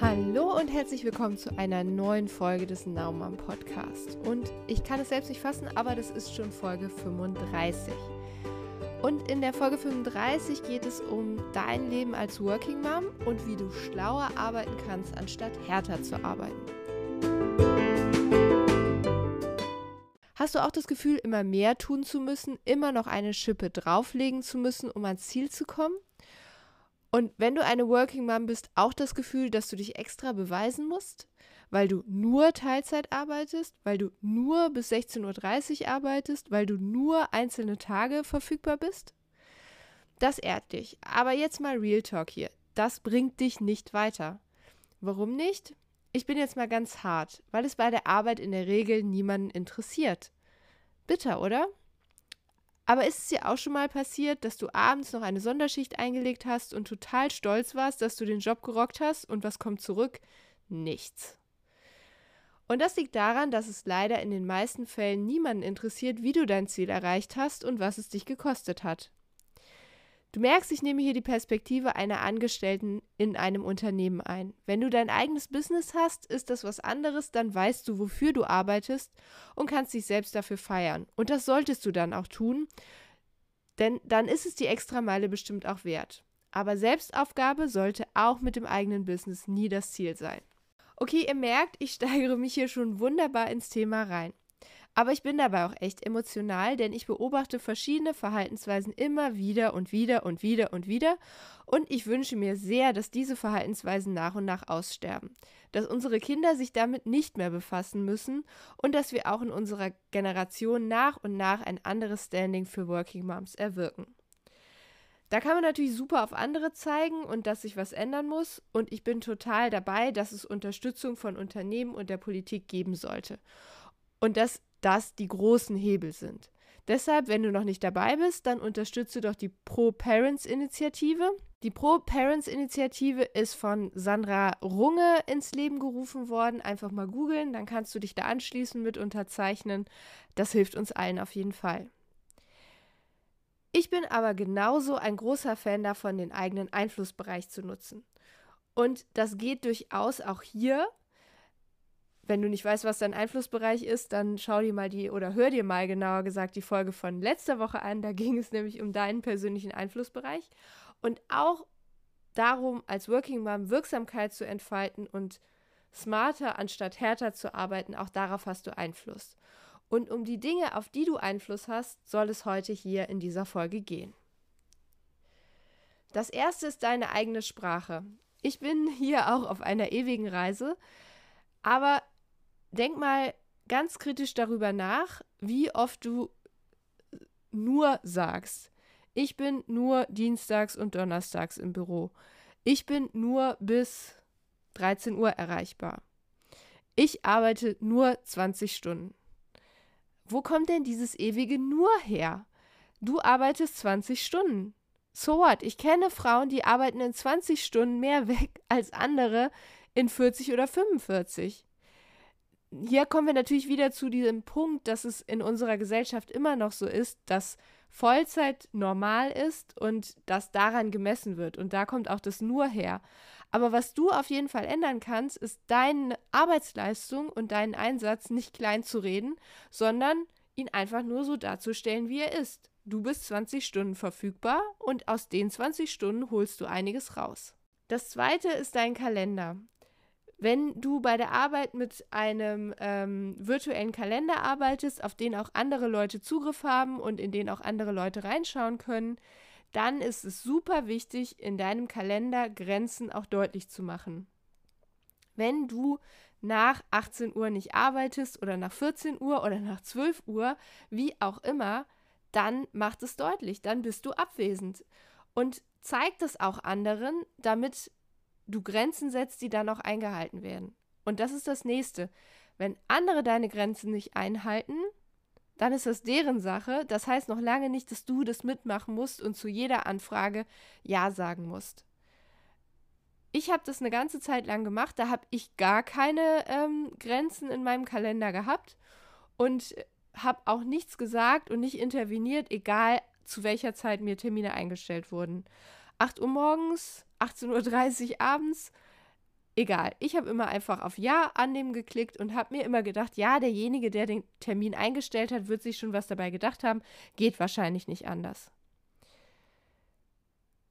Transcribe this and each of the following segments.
Hallo und herzlich willkommen zu einer neuen Folge des Naumann Podcast. Und ich kann es selbst nicht fassen, aber das ist schon Folge 35. Und in der Folge 35 geht es um dein Leben als Working Mom und wie du schlauer arbeiten kannst, anstatt härter zu arbeiten. Hast du auch das Gefühl, immer mehr tun zu müssen, immer noch eine Schippe drauflegen zu müssen, um ans Ziel zu kommen? Und wenn du eine Working Mom bist, auch das Gefühl, dass du dich extra beweisen musst, weil du nur Teilzeit arbeitest, weil du nur bis 16.30 Uhr arbeitest, weil du nur einzelne Tage verfügbar bist? Das ehrt dich. Aber jetzt mal Real Talk hier. Das bringt dich nicht weiter. Warum nicht? Ich bin jetzt mal ganz hart, weil es bei der Arbeit in der Regel niemanden interessiert. Bitter, oder? Aber ist es dir auch schon mal passiert, dass du abends noch eine Sonderschicht eingelegt hast und total stolz warst, dass du den Job gerockt hast und was kommt zurück? Nichts. Und das liegt daran, dass es leider in den meisten Fällen niemanden interessiert, wie du dein Ziel erreicht hast und was es dich gekostet hat. Du merkst, ich nehme hier die Perspektive einer Angestellten in einem Unternehmen ein. Wenn du dein eigenes Business hast, ist das was anderes, dann weißt du, wofür du arbeitest und kannst dich selbst dafür feiern. Und das solltest du dann auch tun, denn dann ist es die Extrameile bestimmt auch wert. Aber Selbstaufgabe sollte auch mit dem eigenen Business nie das Ziel sein. Okay, ihr merkt, ich steigere mich hier schon wunderbar ins Thema rein. Aber ich bin dabei auch echt emotional, denn ich beobachte verschiedene Verhaltensweisen immer wieder und wieder und wieder und wieder. Und ich wünsche mir sehr, dass diese Verhaltensweisen nach und nach aussterben. Dass unsere Kinder sich damit nicht mehr befassen müssen und dass wir auch in unserer Generation nach und nach ein anderes Standing für Working Moms erwirken. Da kann man natürlich super auf andere zeigen und dass sich was ändern muss. Und ich bin total dabei, dass es Unterstützung von Unternehmen und der Politik geben sollte. Und dass das die großen Hebel sind. Deshalb, wenn du noch nicht dabei bist, dann unterstütze doch die Pro-Parents-Initiative. Die Pro-Parents-Initiative ist von Sandra Runge ins Leben gerufen worden. Einfach mal googeln, dann kannst du dich da anschließen mit unterzeichnen. Das hilft uns allen auf jeden Fall. Ich bin aber genauso ein großer Fan davon, den eigenen Einflussbereich zu nutzen. Und das geht durchaus auch hier wenn du nicht weißt, was dein Einflussbereich ist, dann schau dir mal die oder hör dir mal genauer gesagt die Folge von letzter Woche an. Da ging es nämlich um deinen persönlichen Einflussbereich und auch darum, als Working Mom Wirksamkeit zu entfalten und smarter anstatt härter zu arbeiten. Auch darauf hast du Einfluss. Und um die Dinge, auf die du Einfluss hast, soll es heute hier in dieser Folge gehen. Das erste ist deine eigene Sprache. Ich bin hier auch auf einer ewigen Reise, aber denk mal ganz kritisch darüber nach, wie oft du nur sagst. Ich bin nur dienstags und donnerstags im Büro. Ich bin nur bis 13 Uhr erreichbar. Ich arbeite nur 20 Stunden. Wo kommt denn dieses ewige nur her? Du arbeitest 20 Stunden. So what? Ich kenne Frauen, die arbeiten in 20 Stunden mehr weg als andere in 40 oder 45 hier kommen wir natürlich wieder zu diesem Punkt, dass es in unserer Gesellschaft immer noch so ist, dass Vollzeit normal ist und das daran gemessen wird. Und da kommt auch das nur her. Aber was du auf jeden Fall ändern kannst, ist deine Arbeitsleistung und deinen Einsatz nicht klein zu reden, sondern ihn einfach nur so darzustellen, wie er ist. Du bist 20 Stunden verfügbar und aus den 20 Stunden holst du einiges raus. Das zweite ist dein Kalender. Wenn du bei der Arbeit mit einem ähm, virtuellen Kalender arbeitest, auf den auch andere Leute Zugriff haben und in den auch andere Leute reinschauen können, dann ist es super wichtig, in deinem Kalender Grenzen auch deutlich zu machen. Wenn du nach 18 Uhr nicht arbeitest oder nach 14 Uhr oder nach 12 Uhr, wie auch immer, dann macht es deutlich, dann bist du abwesend. Und zeig das auch anderen, damit du Grenzen setzt, die dann auch eingehalten werden. Und das ist das nächste. Wenn andere deine Grenzen nicht einhalten, dann ist das deren Sache. Das heißt noch lange nicht, dass du das mitmachen musst und zu jeder Anfrage Ja sagen musst. Ich habe das eine ganze Zeit lang gemacht, da habe ich gar keine ähm, Grenzen in meinem Kalender gehabt und habe auch nichts gesagt und nicht interveniert, egal zu welcher Zeit mir Termine eingestellt wurden. 8 Uhr morgens, 18.30 Uhr abends. egal. Ich habe immer einfach auf Ja annehmen geklickt und habe mir immer gedacht, ja, derjenige, der den Termin eingestellt hat, wird sich schon was dabei gedacht haben. Geht wahrscheinlich nicht anders.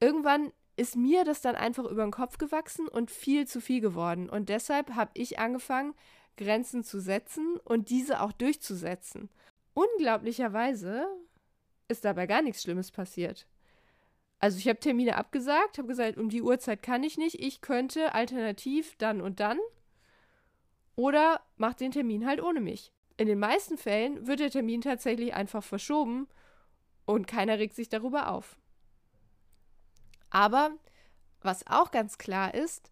Irgendwann ist mir das dann einfach über den Kopf gewachsen und viel zu viel geworden. Und deshalb habe ich angefangen, Grenzen zu setzen und diese auch durchzusetzen. Unglaublicherweise ist dabei gar nichts Schlimmes passiert. Also ich habe Termine abgesagt, habe gesagt, um die Uhrzeit kann ich nicht, ich könnte alternativ dann und dann oder mach den Termin halt ohne mich. In den meisten Fällen wird der Termin tatsächlich einfach verschoben und keiner regt sich darüber auf. Aber was auch ganz klar ist,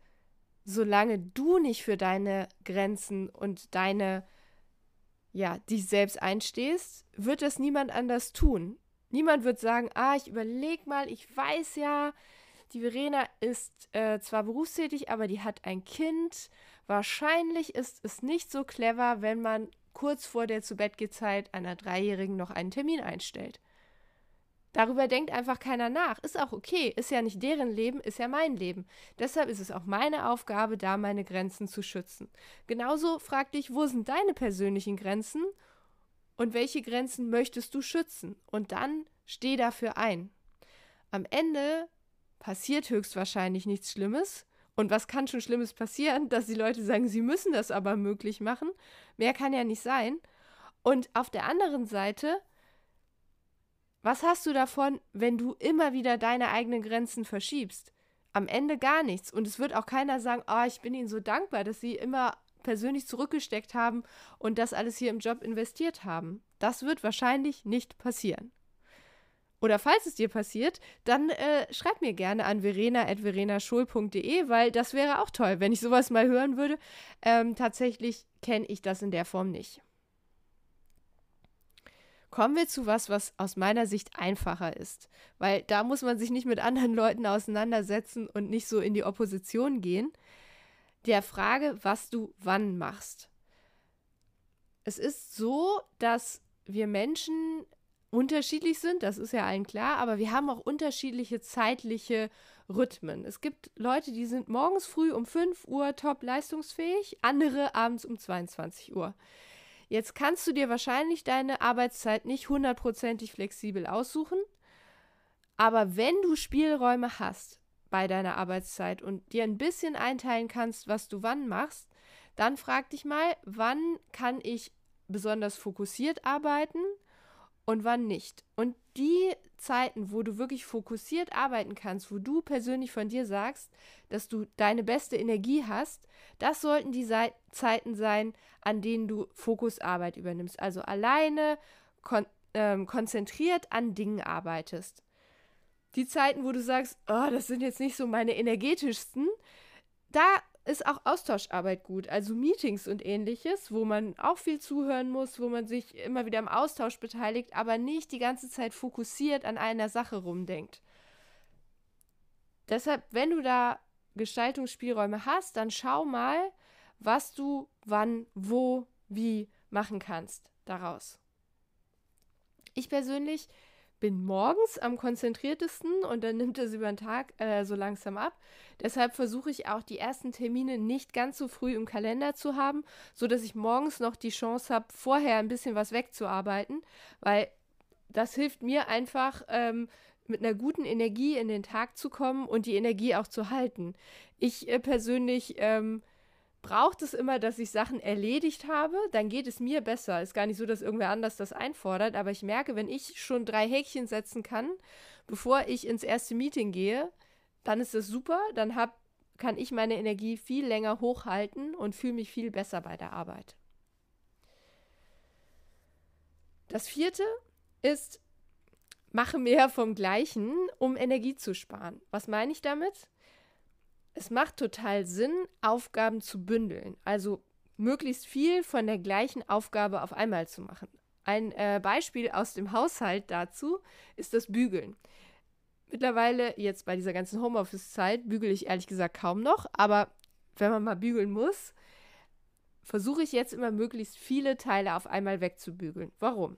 solange du nicht für deine Grenzen und deine, ja, dich selbst einstehst, wird das niemand anders tun. Niemand wird sagen, ah, ich überleg mal, ich weiß ja, die Verena ist äh, zwar berufstätig, aber die hat ein Kind. Wahrscheinlich ist es nicht so clever, wenn man kurz vor der Zubettgehzeit einer Dreijährigen noch einen Termin einstellt. Darüber denkt einfach keiner nach. Ist auch okay. Ist ja nicht deren Leben, ist ja mein Leben. Deshalb ist es auch meine Aufgabe, da meine Grenzen zu schützen. Genauso frag dich, wo sind deine persönlichen Grenzen und welche Grenzen möchtest du schützen? Und dann steh dafür ein. Am Ende passiert höchstwahrscheinlich nichts Schlimmes. Und was kann schon Schlimmes passieren? Dass die Leute sagen, sie müssen das aber möglich machen. Mehr kann ja nicht sein. Und auf der anderen Seite was hast du davon, wenn du immer wieder deine eigenen Grenzen verschiebst? Am Ende gar nichts. Und es wird auch keiner sagen, oh, ich bin ihnen so dankbar, dass sie immer persönlich zurückgesteckt haben und das alles hier im Job investiert haben. Das wird wahrscheinlich nicht passieren. Oder falls es dir passiert, dann äh, schreib mir gerne an verena.verenaschul.de, weil das wäre auch toll, wenn ich sowas mal hören würde. Ähm, tatsächlich kenne ich das in der Form nicht. Kommen wir zu was, was aus meiner Sicht einfacher ist, weil da muss man sich nicht mit anderen Leuten auseinandersetzen und nicht so in die Opposition gehen. Der Frage, was du wann machst. Es ist so, dass wir Menschen unterschiedlich sind, das ist ja allen klar, aber wir haben auch unterschiedliche zeitliche Rhythmen. Es gibt Leute, die sind morgens früh um 5 Uhr top leistungsfähig, andere abends um 22 Uhr. Jetzt kannst du dir wahrscheinlich deine Arbeitszeit nicht hundertprozentig flexibel aussuchen, aber wenn du Spielräume hast bei deiner Arbeitszeit und dir ein bisschen einteilen kannst, was du wann machst, dann frag dich mal, wann kann ich besonders fokussiert arbeiten und wann nicht. Und die Zeiten, wo du wirklich fokussiert arbeiten kannst, wo du persönlich von dir sagst, dass du deine beste Energie hast, das sollten die Sei Zeiten sein, an denen du Fokusarbeit übernimmst. Also alleine kon ähm, konzentriert an Dingen arbeitest. Die Zeiten, wo du sagst, oh, das sind jetzt nicht so meine energetischsten, da ist auch Austauscharbeit gut, also Meetings und ähnliches, wo man auch viel zuhören muss, wo man sich immer wieder im Austausch beteiligt, aber nicht die ganze Zeit fokussiert an einer Sache rumdenkt. Deshalb, wenn du da Gestaltungsspielräume hast, dann schau mal, was du wann, wo, wie machen kannst daraus. Ich persönlich bin morgens am konzentriertesten und dann nimmt es über den Tag äh, so langsam ab. Deshalb versuche ich auch die ersten Termine nicht ganz so früh im Kalender zu haben, so dass ich morgens noch die Chance habe, vorher ein bisschen was wegzuarbeiten, weil das hilft mir einfach ähm, mit einer guten Energie in den Tag zu kommen und die Energie auch zu halten. Ich äh, persönlich ähm, braucht es immer, dass ich Sachen erledigt habe, dann geht es mir besser. Ist gar nicht so, dass irgendwer anders das einfordert, aber ich merke, wenn ich schon drei Häkchen setzen kann, bevor ich ins erste Meeting gehe, dann ist das super, dann hab, kann ich meine Energie viel länger hochhalten und fühle mich viel besser bei der Arbeit. Das vierte ist, mache mehr vom Gleichen, um Energie zu sparen. Was meine ich damit? Es macht total Sinn, Aufgaben zu bündeln. Also möglichst viel von der gleichen Aufgabe auf einmal zu machen. Ein äh, Beispiel aus dem Haushalt dazu ist das Bügeln. Mittlerweile, jetzt bei dieser ganzen Homeoffice-Zeit, bügele ich ehrlich gesagt kaum noch, aber wenn man mal bügeln muss, versuche ich jetzt immer möglichst viele Teile auf einmal wegzubügeln. Warum?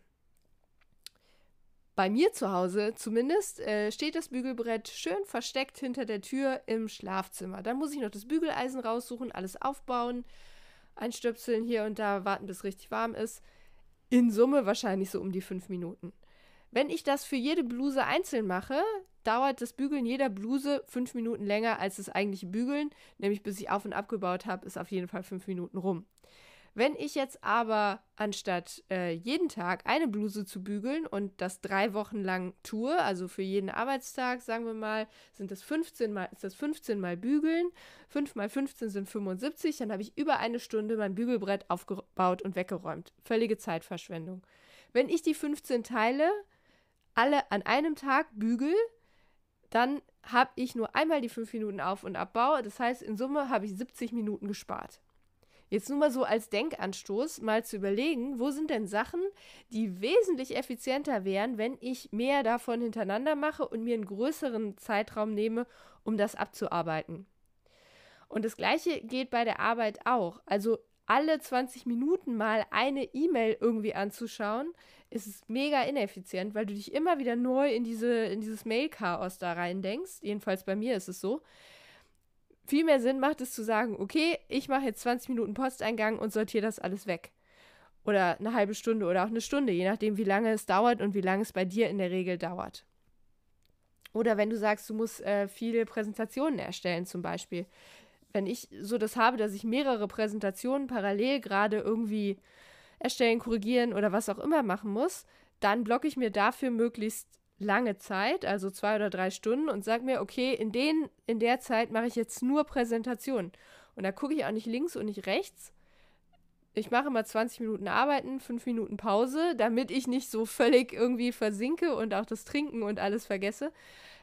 Bei mir zu Hause zumindest äh, steht das Bügelbrett schön versteckt hinter der Tür im Schlafzimmer. Dann muss ich noch das Bügeleisen raussuchen, alles aufbauen, einstöpseln hier und da, warten, bis es richtig warm ist. In Summe wahrscheinlich so um die fünf Minuten. Wenn ich das für jede Bluse einzeln mache, dauert das Bügeln jeder Bluse fünf Minuten länger als das eigentliche Bügeln. Nämlich bis ich auf und abgebaut habe, ist auf jeden Fall fünf Minuten rum. Wenn ich jetzt aber anstatt äh, jeden Tag eine Bluse zu bügeln und das drei Wochen lang tue, also für jeden Arbeitstag, sagen wir mal, sind das 15 mal, ist das 15 mal bügeln, 5 mal 15 sind 75, dann habe ich über eine Stunde mein Bügelbrett aufgebaut und weggeräumt. Völlige Zeitverschwendung. Wenn ich die 15 Teile alle an einem Tag bügel, dann habe ich nur einmal die 5 Minuten Auf- und Abbau. Das heißt, in Summe habe ich 70 Minuten gespart. Jetzt nur mal so als Denkanstoß, mal zu überlegen, wo sind denn Sachen, die wesentlich effizienter wären, wenn ich mehr davon hintereinander mache und mir einen größeren Zeitraum nehme, um das abzuarbeiten. Und das gleiche geht bei der Arbeit auch. Also alle 20 Minuten mal eine E-Mail irgendwie anzuschauen, ist mega ineffizient, weil du dich immer wieder neu in, diese, in dieses Mail-Chaos da rein denkst. Jedenfalls bei mir ist es so viel mehr Sinn macht es zu sagen, okay, ich mache jetzt 20 Minuten Posteingang und sortiere das alles weg. Oder eine halbe Stunde oder auch eine Stunde, je nachdem, wie lange es dauert und wie lange es bei dir in der Regel dauert. Oder wenn du sagst, du musst äh, viele Präsentationen erstellen, zum Beispiel. Wenn ich so das habe, dass ich mehrere Präsentationen parallel gerade irgendwie erstellen, korrigieren oder was auch immer machen muss, dann blocke ich mir dafür möglichst lange Zeit, also zwei oder drei Stunden, und sage mir, okay, in, den, in der Zeit mache ich jetzt nur Präsentationen. Und da gucke ich auch nicht links und nicht rechts. Ich mache mal 20 Minuten Arbeiten, 5 Minuten Pause, damit ich nicht so völlig irgendwie versinke und auch das Trinken und alles vergesse.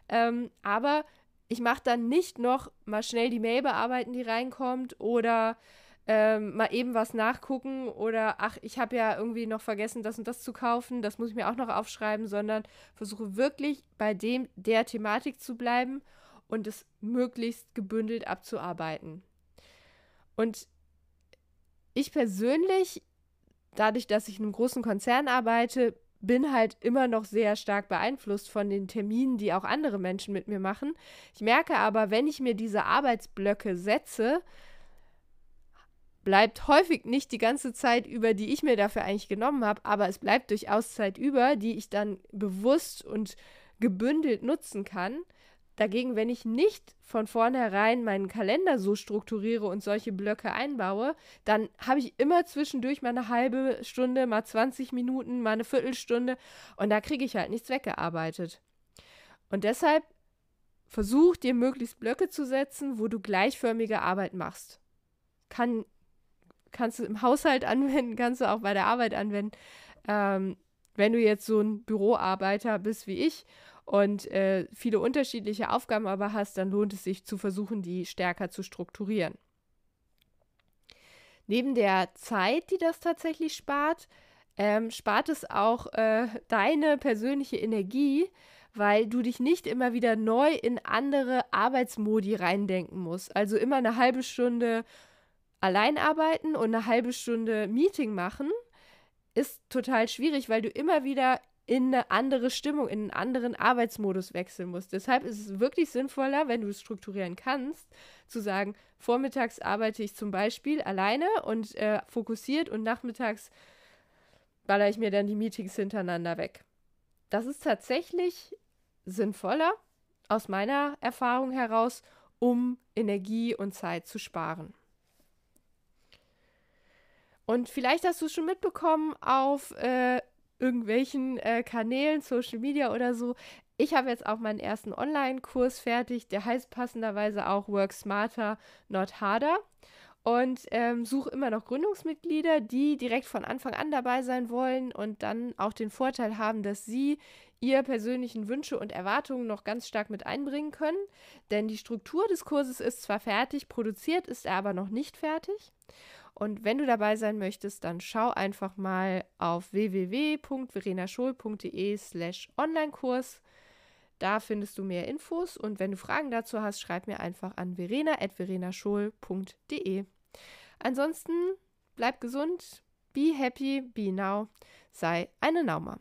Ähm, aber ich mache dann nicht noch mal schnell die Mail bearbeiten, die reinkommt, oder ähm, mal eben was nachgucken oder ach, ich habe ja irgendwie noch vergessen, das und das zu kaufen, das muss ich mir auch noch aufschreiben, sondern versuche wirklich bei dem der Thematik zu bleiben und es möglichst gebündelt abzuarbeiten. Und ich persönlich, dadurch, dass ich in einem großen Konzern arbeite, bin halt immer noch sehr stark beeinflusst von den Terminen, die auch andere Menschen mit mir machen. Ich merke aber, wenn ich mir diese Arbeitsblöcke setze, bleibt häufig nicht die ganze Zeit über, die ich mir dafür eigentlich genommen habe, aber es bleibt durchaus Zeit über, die ich dann bewusst und gebündelt nutzen kann. Dagegen, wenn ich nicht von vornherein meinen Kalender so strukturiere und solche Blöcke einbaue, dann habe ich immer zwischendurch mal eine halbe Stunde, mal 20 Minuten, mal eine Viertelstunde und da kriege ich halt nichts weggearbeitet. Und deshalb versuch dir möglichst Blöcke zu setzen, wo du gleichförmige Arbeit machst. Kann kannst du im Haushalt anwenden, kannst du auch bei der Arbeit anwenden. Ähm, wenn du jetzt so ein Büroarbeiter bist wie ich und äh, viele unterschiedliche Aufgaben aber hast, dann lohnt es sich zu versuchen, die stärker zu strukturieren. Neben der Zeit, die das tatsächlich spart, ähm, spart es auch äh, deine persönliche Energie, weil du dich nicht immer wieder neu in andere Arbeitsmodi reindenken musst. Also immer eine halbe Stunde allein arbeiten und eine halbe Stunde Meeting machen ist total schwierig, weil du immer wieder in eine andere Stimmung, in einen anderen Arbeitsmodus wechseln musst. Deshalb ist es wirklich sinnvoller, wenn du es strukturieren kannst, zu sagen, vormittags arbeite ich zum Beispiel alleine und äh, fokussiert und nachmittags baller ich mir dann die Meetings hintereinander weg. Das ist tatsächlich sinnvoller aus meiner Erfahrung heraus, um Energie und Zeit zu sparen. Und vielleicht hast du es schon mitbekommen auf äh, irgendwelchen äh, Kanälen, Social Media oder so. Ich habe jetzt auch meinen ersten Online-Kurs fertig. Der heißt passenderweise auch Work Smarter, Not Harder. Und ähm, suche immer noch Gründungsmitglieder, die direkt von Anfang an dabei sein wollen und dann auch den Vorteil haben, dass sie ihre persönlichen Wünsche und Erwartungen noch ganz stark mit einbringen können. Denn die Struktur des Kurses ist zwar fertig, produziert ist er aber noch nicht fertig. Und wenn du dabei sein möchtest, dann schau einfach mal auf www.verenaschul.de slash Online-Kurs. Da findest du mehr Infos und wenn du Fragen dazu hast, schreib mir einfach an verena.verenaschul.de. Ansonsten bleib gesund, be happy, be now, sei eine Nauma.